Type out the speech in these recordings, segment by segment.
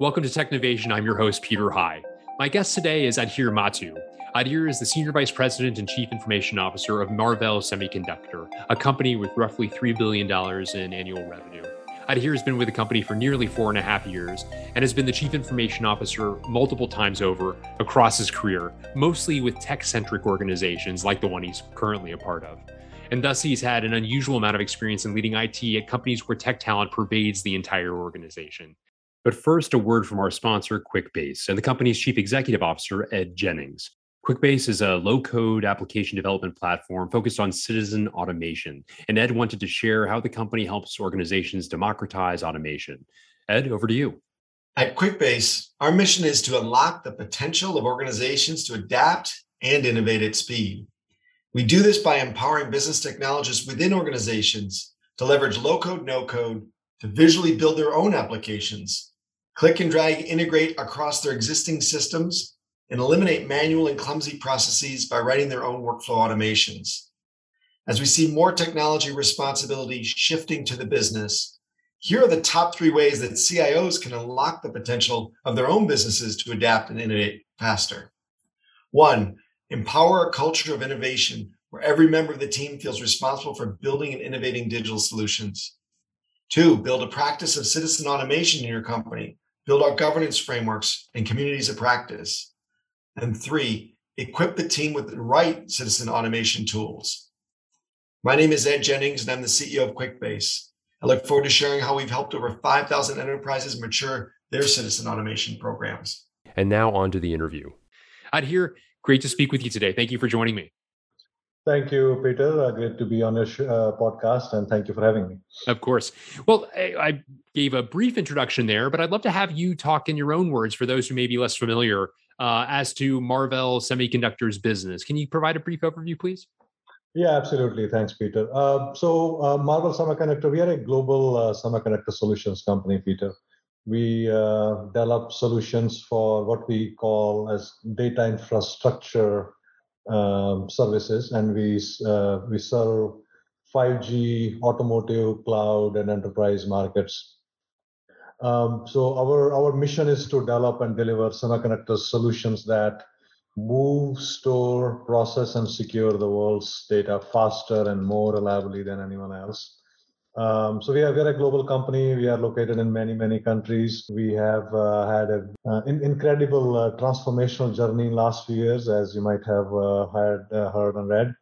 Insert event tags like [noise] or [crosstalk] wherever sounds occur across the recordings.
Welcome to Technovation. I'm your host, Peter High. My guest today is Adhir Mathur. Adhir is the Senior Vice President and Chief Information Officer of Marvell Semiconductor, a company with roughly $3 billion in annual revenue. Adhir has been with the company for nearly four and a half years and has been the Chief Information Officer multiple times over across his career, mostly with tech centric organizations like the one he's currently a part of. And thus, he's had an unusual amount of experience in leading IT at companies where tech talent pervades the entire organization. But first, a word from our sponsor, QuickBase, and the company's Chief Executive Officer, Ed Jennings. QuickBase is a low code application development platform focused on citizen automation. And Ed wanted to share how the company helps organizations democratize automation. Ed, over to you. At QuickBase, our mission is to unlock the potential of organizations to adapt and innovate at speed. We do this by empowering business technologists within organizations to leverage low code, no code to visually build their own applications click and drag integrate across their existing systems, and eliminate manual and clumsy processes by writing their own workflow automations. As we see more technology responsibility shifting to the business, here are the top three ways that CIOs can unlock the potential of their own businesses to adapt and innovate faster. One, empower a culture of innovation where every member of the team feels responsible for building and innovating digital solutions. Two, build a practice of citizen automation in your company build our governance frameworks and communities of practice. And three, equip the team with the right citizen automation tools. My name is Ed Jennings, and I'm the CEO of QuickBase. I look forward to sharing how we've helped over 5,000 enterprises mature their citizen automation programs. And now on to the interview. Adhir, great to speak with you today. Thank you for joining me. Thank you, Peter. Uh, great to be on your uh, podcast, and thank you for having me. Of course. Well, I, I, gave a brief introduction there, but I'd love to have you talk in your own words for those who may be less familiar uh, as to Marvell Semiconductor's business. Can you provide a brief overview, please? Yeah, absolutely. Thanks, Peter. Uh, so, uh, Marvell Semiconductor, we are a global uh, semiconductor solutions company, Peter. We develop solutions for what we call as data infrastructure um, services, and we uh, we serve 5G, automotive, cloud, and enterprise markets. Um, so our our mission is to develop and deliver semiconductor solutions that move, store, process, and secure the world's data faster and more reliably than anyone else. Um, so we are, we are a global company. We are located in many, many countries. We have uh, had an uh, in, incredible uh, transformational journey in the last few years, as you might have uh, heard, uh, heard and read.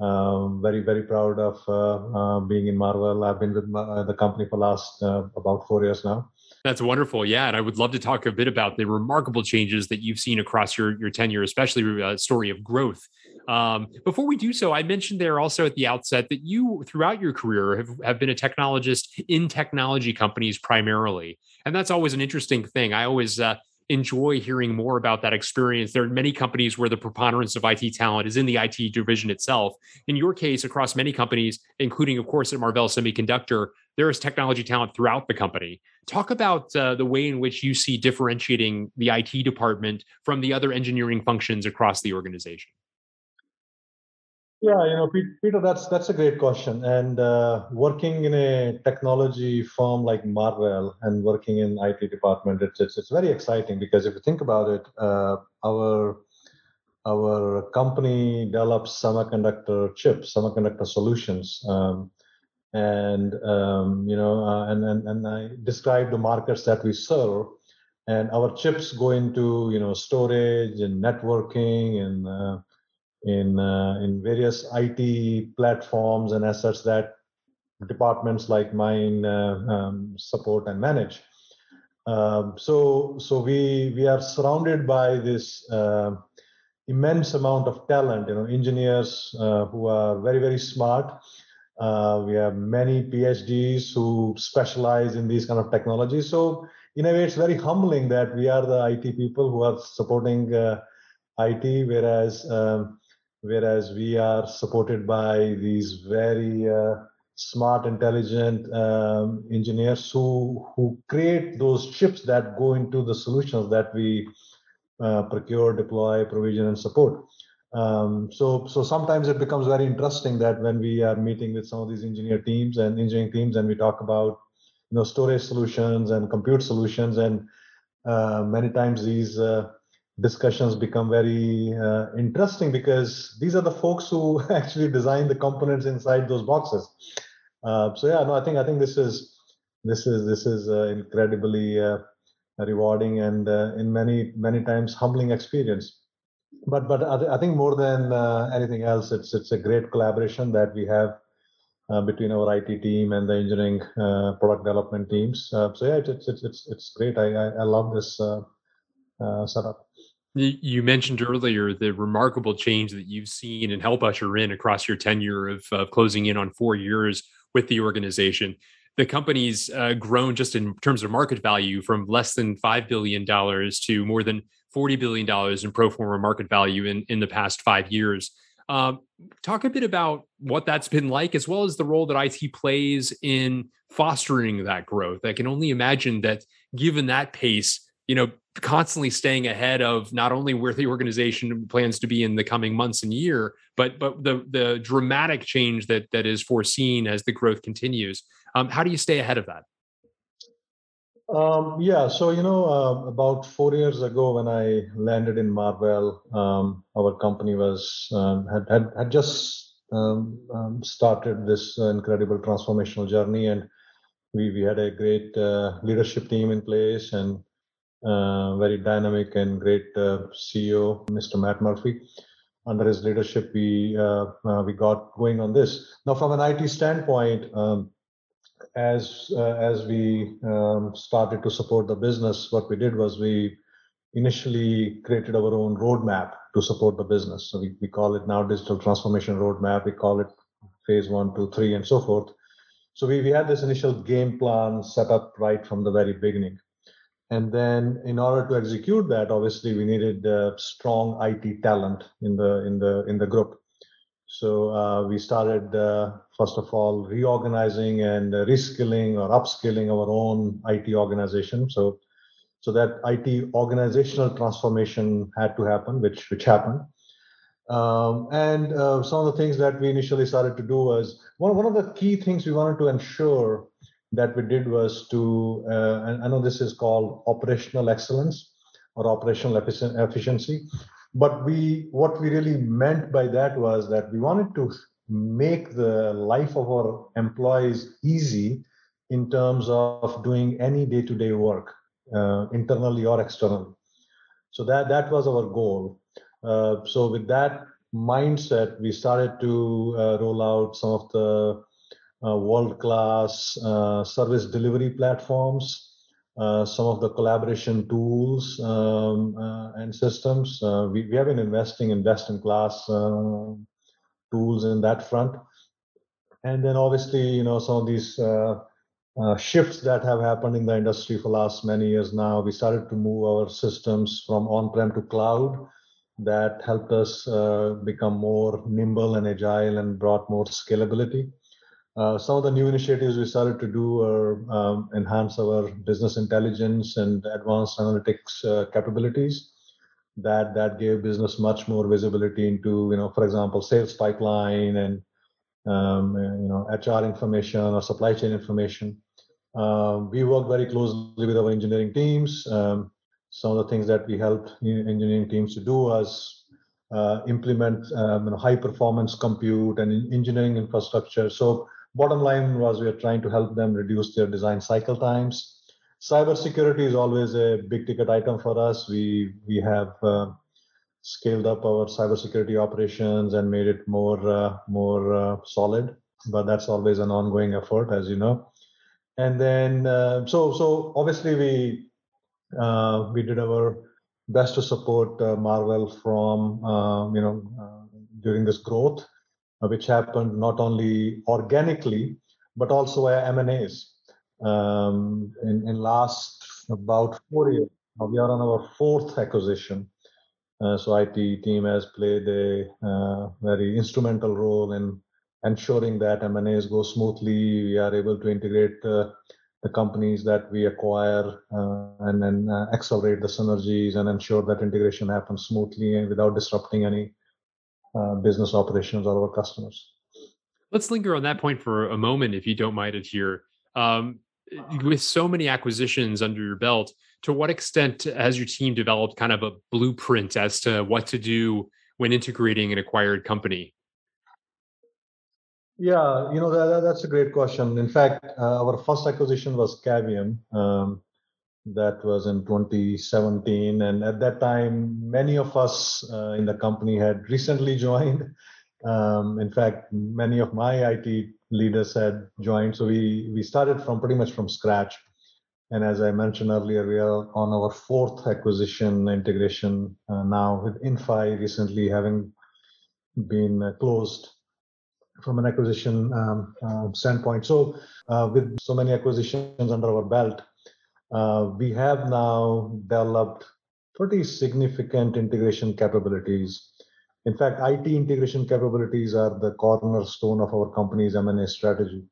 Um, very, very proud of uh, being in Marvell. I've been with the company for last about four years now. That's wonderful. Yeah. And I would love to talk a bit about the remarkable changes that you've seen across your, your tenure, especially a story of growth um, before we do so, I mentioned there also at the outset that you, throughout your career, have, have been a technologist in technology companies primarily. And that's always an interesting thing. I always uh, enjoy hearing more about that experience. There are many companies where the preponderance of IT talent is in the IT division itself. In your case, across many companies, including, of course, at Marvell Semiconductor, there is technology talent throughout the company. Talk about uh, the way in which you see differentiating the IT department from the other engineering functions across the organization. Yeah, you know, Peter, that's that's a great question. And uh, working in a technology firm like Marvell and working in IT department, it's it's, it's very exciting because if you think about it, uh, our our company develops semiconductor chips, semiconductor solutions, um, and um, you know, uh, and, and and I describe the markets that we serve, and our chips go into you know storage and networking and uh, in uh, in various IT platforms and assets that departments like mine uh, um, support and manage. Um, so so we we are surrounded by this uh, immense amount of talent. You know, engineers uh, who are very very smart. Uh, we have many PhDs who specialize in these kind of technologies. So in a way, it's very humbling that we are the IT people who are supporting uh, IT, whereas um, whereas we are supported by these very uh, smart, intelligent um, engineers who who create those chips that go into the solutions that we uh, procure, deploy, provision, and support. Um, so so sometimes it becomes very interesting that when we are meeting with some of these engineer teams and engineering teams, and we talk about you know storage solutions and compute solutions and uh, many times these uh, discussions become very uh, interesting because these are the folks who [laughs] actually design the components inside those boxes. Uh, so yeah, no, I think I think this is this is this is uh, incredibly uh, rewarding and uh, in many many times humbling experience. But but I, think more than anything else, it's it's a great collaboration that we have uh, between our IT team and the engineering uh, product development teams. Uh, so yeah, it's it's it's it's great. I I, I love this setup. You mentioned earlier the remarkable change that you've seen and help usher in across your tenure of, of closing in on four years with the organization. The company's uh, grown just in terms of market value from less than $5 billion to more than $40 billion in pro forma market value in, in the past five years. Um, talk a bit about what that's been like, as well as the role that IT plays in fostering that growth. I can only imagine that given that pace, you know, constantly staying ahead of not only where the organization plans to be in the coming months and year, but but the the dramatic change that that is foreseen as the growth continues. Um, how do you stay ahead of that? Um, yeah, so you know, uh, about four years ago, when I landed in Marvell, um, our company was um, had, had had just um, started this incredible transformational journey, and we we had a great uh, leadership team in place and uh, very dynamic and great uh, CEO, Mr. Matt Murphy. Under his leadership, we uh, we got going on this. Now, from an IT standpoint. Um, as uh, as we um, started to support the business, what we did was we initially created our own roadmap to support the business. So we, we call it now digital transformation roadmap. We call it phase one, two, three, and so forth. So we, we had this initial game plan set up right from the very beginning. And then in order to execute that, obviously we needed uh, strong IT talent in the in the in the group. So uh, we started, uh, first of all, reorganizing and reskilling or upskilling our own IT organization. So, so that IT organizational transformation had to happen, which which happened. Um, and uh, some of the things that we initially started to do was one, one of the key things we wanted to ensure that we did was to, uh, I know this is called operational excellence or operational efficiency but we what we really meant by that was that we wanted to make the life of our employees easy in terms of doing any day-to-day work uh, internally or externally. So that that was our goal. Uh, so with that mindset we started to uh, roll out some of the world-class uh, service delivery platforms uh, some of the collaboration tools um, uh, and systems. Uh, we, we have been investing in best in class uh, tools in that front. And then obviously, you know, some of these uh, shifts that have happened in the industry for last many years now, we started to move our systems from on-prem to cloud. That helped us become more nimble and agile and brought more scalability. Uh, some of the new initiatives we started to do are um, enhance our business intelligence and advanced analytics uh, capabilities. That that gave business much more visibility into, you know, for example, sales pipeline and um, you know HR information or supply chain information. Um, we work very closely with our engineering teams. Um, some of the things that we helped engineering teams to do was uh, implement um, you know, high performance compute and engineering infrastructure. So Bottom line was we are trying to help them reduce their design cycle times. Cybersecurity is always a big ticket item for us. We we have uh, scaled up our cybersecurity operations and made it more uh, more uh, solid. But that's always an ongoing effort, as you know. And then uh, so so obviously we uh, we did our best to support uh, Marvell from you know during this growth which happened not only organically but also via M&As. Um, in, in last about four years, we are on our fourth acquisition. Uh, so IT team has played a uh, very instrumental role in ensuring that M&As go smoothly. We are able to integrate uh, the companies that we acquire uh, and then uh, accelerate the synergies and ensure that integration happens smoothly and without disrupting any uh, business operations of our customers. Let's linger on that point for a moment, if you don't mind Adhir. Um, with so many acquisitions under your belt, to what extent has your team developed kind of a blueprint as to what to do when integrating an acquired company? Yeah, you know that, that's a great question. In fact, uh, our first acquisition was Cavium. Um, that was in 2017, and at that time, many of us uh, in the company had recently joined. [laughs] Um, in fact, many of my IT leaders had joined, so we we started from pretty much from scratch. And as I mentioned earlier, we are on our fourth acquisition integration uh, now with Inphi recently having been uh, closed from an acquisition um, uh, standpoint. So, uh, with so many acquisitions under our belt, uh, we have now developed pretty significant integration capabilities. In fact, IT integration capabilities are the cornerstone of our company's M&A strategy.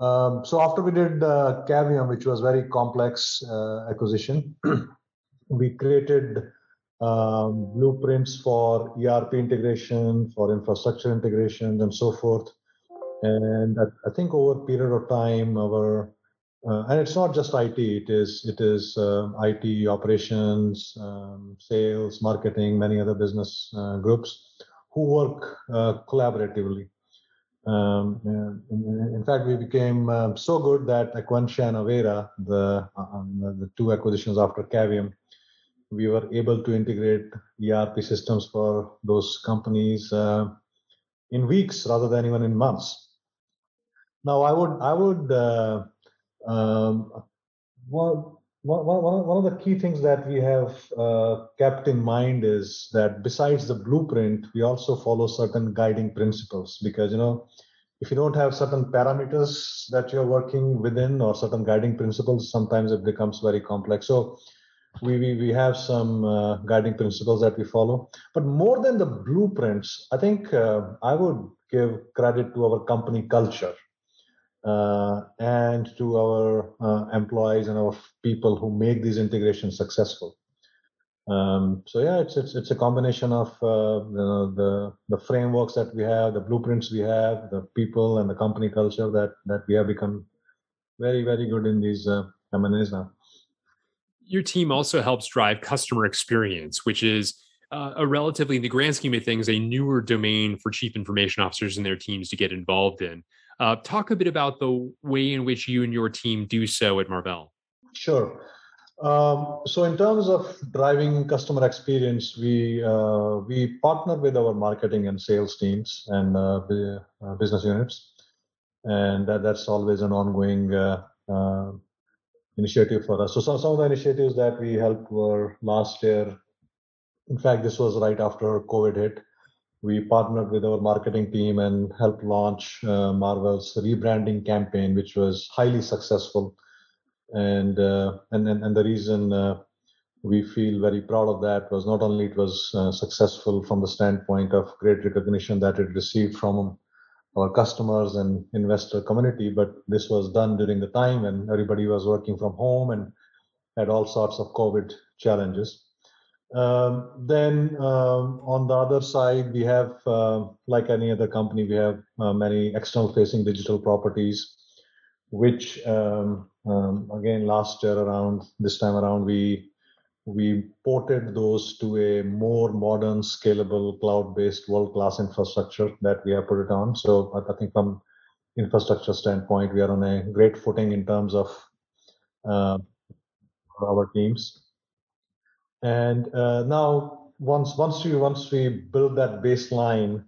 Um, so after we did uh, Cavium, which was very complex uh, acquisition, [clears throat] we created um, blueprints for ERP integration, for infrastructure integration, and so forth. And I, I think over a period of time, our uh, and it's not just IT. It is it is uh, IT operations, um, sales, marketing, many other business uh, groups who work uh, collaboratively. Um, in, in, fact, we became um, so good that Aquantia and Avera, the, um, the two acquisitions after Cavium, we were able to integrate ERP systems for those companies uh, in weeks rather than even in months. Now, I would I would uh, um, of the key things that we have uh, kept in mind is that besides the blueprint, we also follow certain guiding principles because, you know, if you don't have certain parameters that you're working within or certain guiding principles, sometimes it becomes very complex. So we, we, we have some uh, guiding principles that we follow. But more than the blueprints, I think uh, I would give credit to our company culture and to our uh, employees and our people who make these integrations successful. Um, so yeah, it's, it's it's a combination of uh, the, the, the frameworks that we have, the blueprints we have, the people and the company culture that that we have become very very good in these uh, now. Your team also helps drive customer experience, which is uh, a relatively, in the grand scheme of things, a newer domain for chief information officers and their teams to get involved in. Uh, talk a bit about the way in which you and your team do so at Marvell. Sure. Um, so in terms of driving customer experience, we uh, we partner with our marketing and sales teams and uh, uh business units, and that, that's always an ongoing uh, uh, initiative for us. So some, some of the initiatives that we helped were last year. In fact, this was right after COVID hit we partnered with our marketing team and helped launch uh, Marvell's rebranding campaign, which was highly successful. And uh, and, and and the reason uh, we feel very proud of that was not only it was uh, successful from the standpoint of great recognition that it received from our customers and investor community, but this was done during the time when everybody was working from home and had all sorts of COVID challenges. Um, then um, on the other side, we have, uh, like any other company, we have uh, many external facing digital properties, which um, um, again, last year around this time around, we we ported those to a more modern, scalable, cloud-based, world-class infrastructure that we have put it on. So I, think from infrastructure standpoint, we are on a great footing in terms of uh, our teams. And uh, now, once once we once we build that baseline,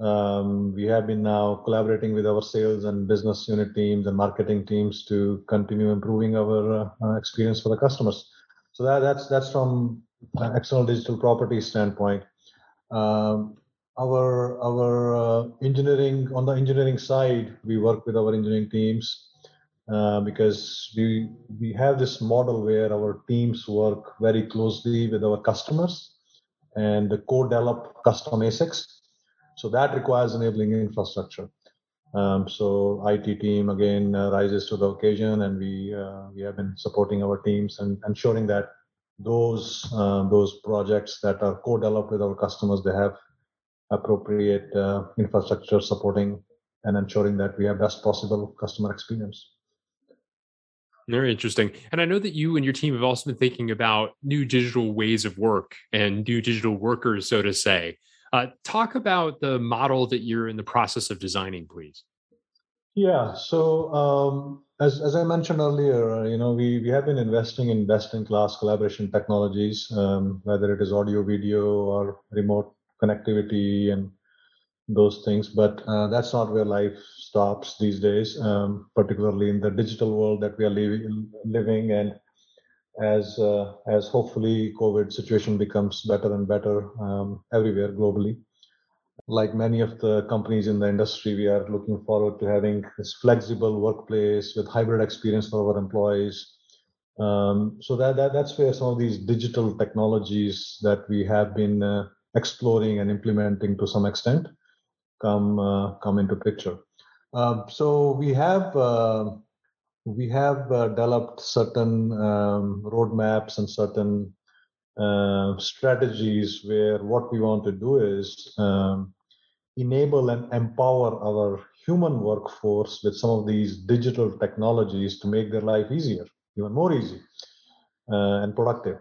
um, we have been now collaborating with our sales and business unit teams and marketing teams to continue improving our uh, experience for the customers. So that, that's that's from an external digital property standpoint. Um, our our uh, engineering on the engineering side, we work with our engineering teams uh, because we we have this model where our teams work very closely with our customers and co-develop custom ASICs. So that requires enabling infrastructure. Um, so IT team again uh, rises to the occasion, and we uh, we have been supporting our teams and ensuring that those uh, those projects that are co-developed with our customers they have appropriate uh, infrastructure supporting and ensuring that we have best possible customer experience. Very interesting. And I know that you and your team have also been thinking about new digital ways of work and new digital workers, so to say. Uh, talk about the model that you're in the process of designing, please. Yeah. So um, as, as I mentioned earlier, uh, you know, we, we have been investing in best-in-class collaboration technologies, um, whether it is audio, video, or remote connectivity and those things. But uh, that's not where life stops these days, um, particularly in the digital world that we are living. living and as uh, as hopefully COVID situation becomes better and better um, everywhere globally. Like many of the companies in the industry, we are looking forward to having this flexible workplace with hybrid experience for our employees. Um, so that, that that's where some of these digital technologies that we have been uh, exploring and implementing to some extent come uh, come into picture. Uh, so we have uh, we have uh, developed certain um, roadmaps and certain uh, strategies where what we want to do is um, enable and empower our human workforce with some of these digital technologies to make their life easier, even more easy uh, and productive.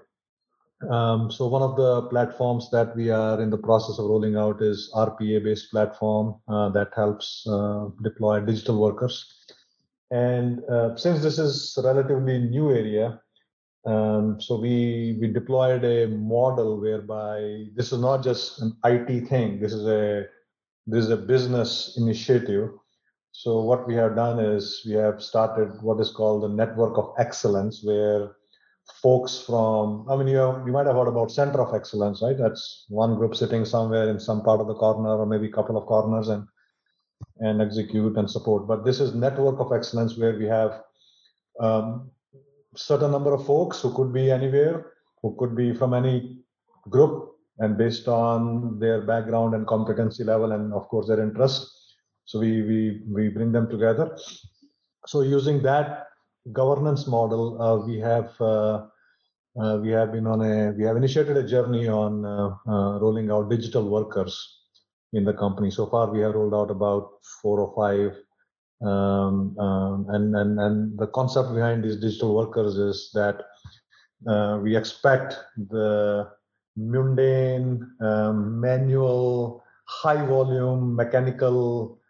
Um, so one of the platforms that we are in the process of rolling out is RPA-based platform uh, that helps uh, deploy digital workers and uh, since this is relatively new area, um, so we we deployed a model whereby this is not just an IT thing. This is a this is a business initiative. So what we have done is we have started what is called the network of excellence, where folks from I mean you you might have heard about center of excellence, right? That's one group sitting somewhere in some part of the corner or maybe a couple of corners and and execute and support. But this is network of excellence where we have um, certain number of folks who could be anywhere, who could be from any group, and based on their background and competency level, and of course their interest. So we we we bring them together. So using that governance model, uh, we have. Uh, uh, we have been on a we have initiated a journey on uh, rolling out digital workers in the company. So far, we have rolled out about four or five. Um, um, and, and, and the concept behind these digital workers is that we expect the mundane, um, manual, high volume, mechanical,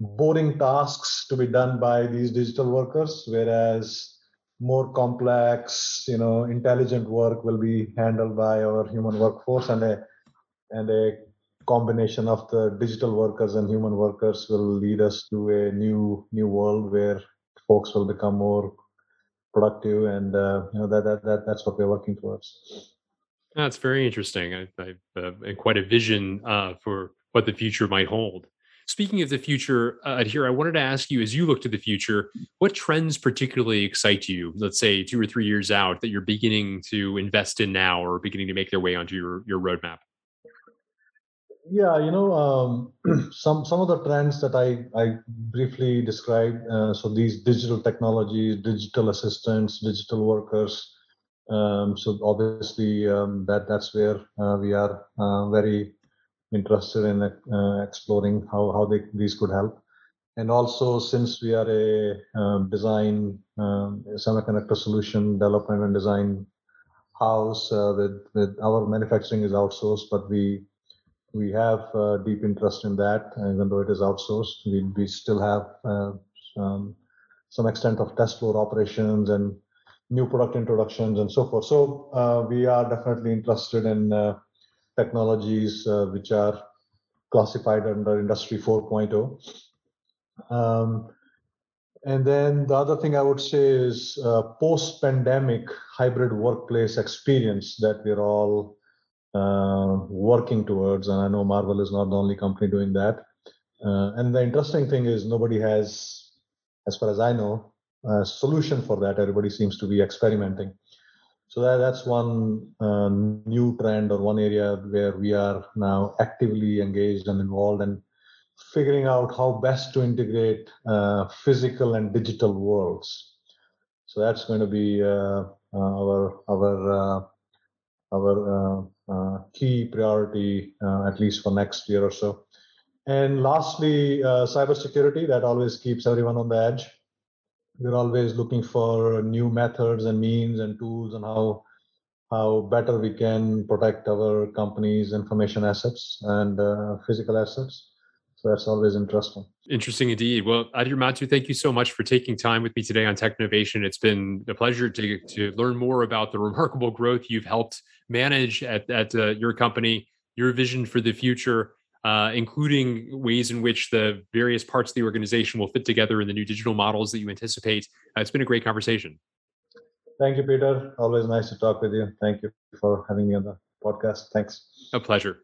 boring tasks to be done by these digital workers, whereas more complex, you know, intelligent work will be handled by our human workforce and a and a combination of the digital workers and human workers will lead us to a new new world where folks will become more productive and uh, you know that, that that that's what we're working towards. That's very interesting. I, I uh, quite a vision uh, for what the future might hold speaking of the future uh, here i wanted to ask you as you look to the future what trends particularly excite you let's say two or three years out that you're beginning to invest in now or beginning to make their way onto your your roadmap yeah, you know, um, [clears throat] some some of the trends that I I briefly described. Uh, so these digital technologies, digital assistants, digital workers. Um, so obviously, um, that that's where uh, we are uh, very interested in uh, exploring how how they, these could help. And also, since we are a um, design um, semiconductor solution development and design house, uh, with with our manufacturing is outsourced, but we we have uh, deep interest in that, even though it is outsourced. We, we still have uh, some, extent of test floor operations and new product introductions and so forth. So uh, we are definitely interested in uh, technologies uh, which are classified under Industry 4.0. Um, and then the other thing I would say is uh, post-pandemic hybrid workplace experience that we're all uh, working towards. And I know Marvell is not the only company doing that. Uh, and the interesting thing is nobody has, as far as I know, a solution for that. Everybody seems to be experimenting. So that, that's one uh, new trend or one area where we are now actively engaged and involved and figuring out how best to integrate uh, physical and digital worlds. So that's going to be uh, our our our uh, key priority, uh, at least for next year or so. And lastly, uh, cybersecurity that always keeps everyone on the edge. We're always looking for new methods and means and tools and how how better we can protect our company's information assets and uh, physical assets. So that's always interesting. Interesting indeed. Well, Adhir Mathur, thank you so much for taking time with me today on Technovation. It's been a pleasure to, to learn more about the remarkable growth you've helped manage at, at uh, your company, your vision for the future, uh, including ways in which the various parts of the organization will fit together in the new digital models that you anticipate. Uh, it's been a great conversation. Thank you, Peter. Always nice to talk with you. Thank you for having me on the podcast. Thanks. A pleasure.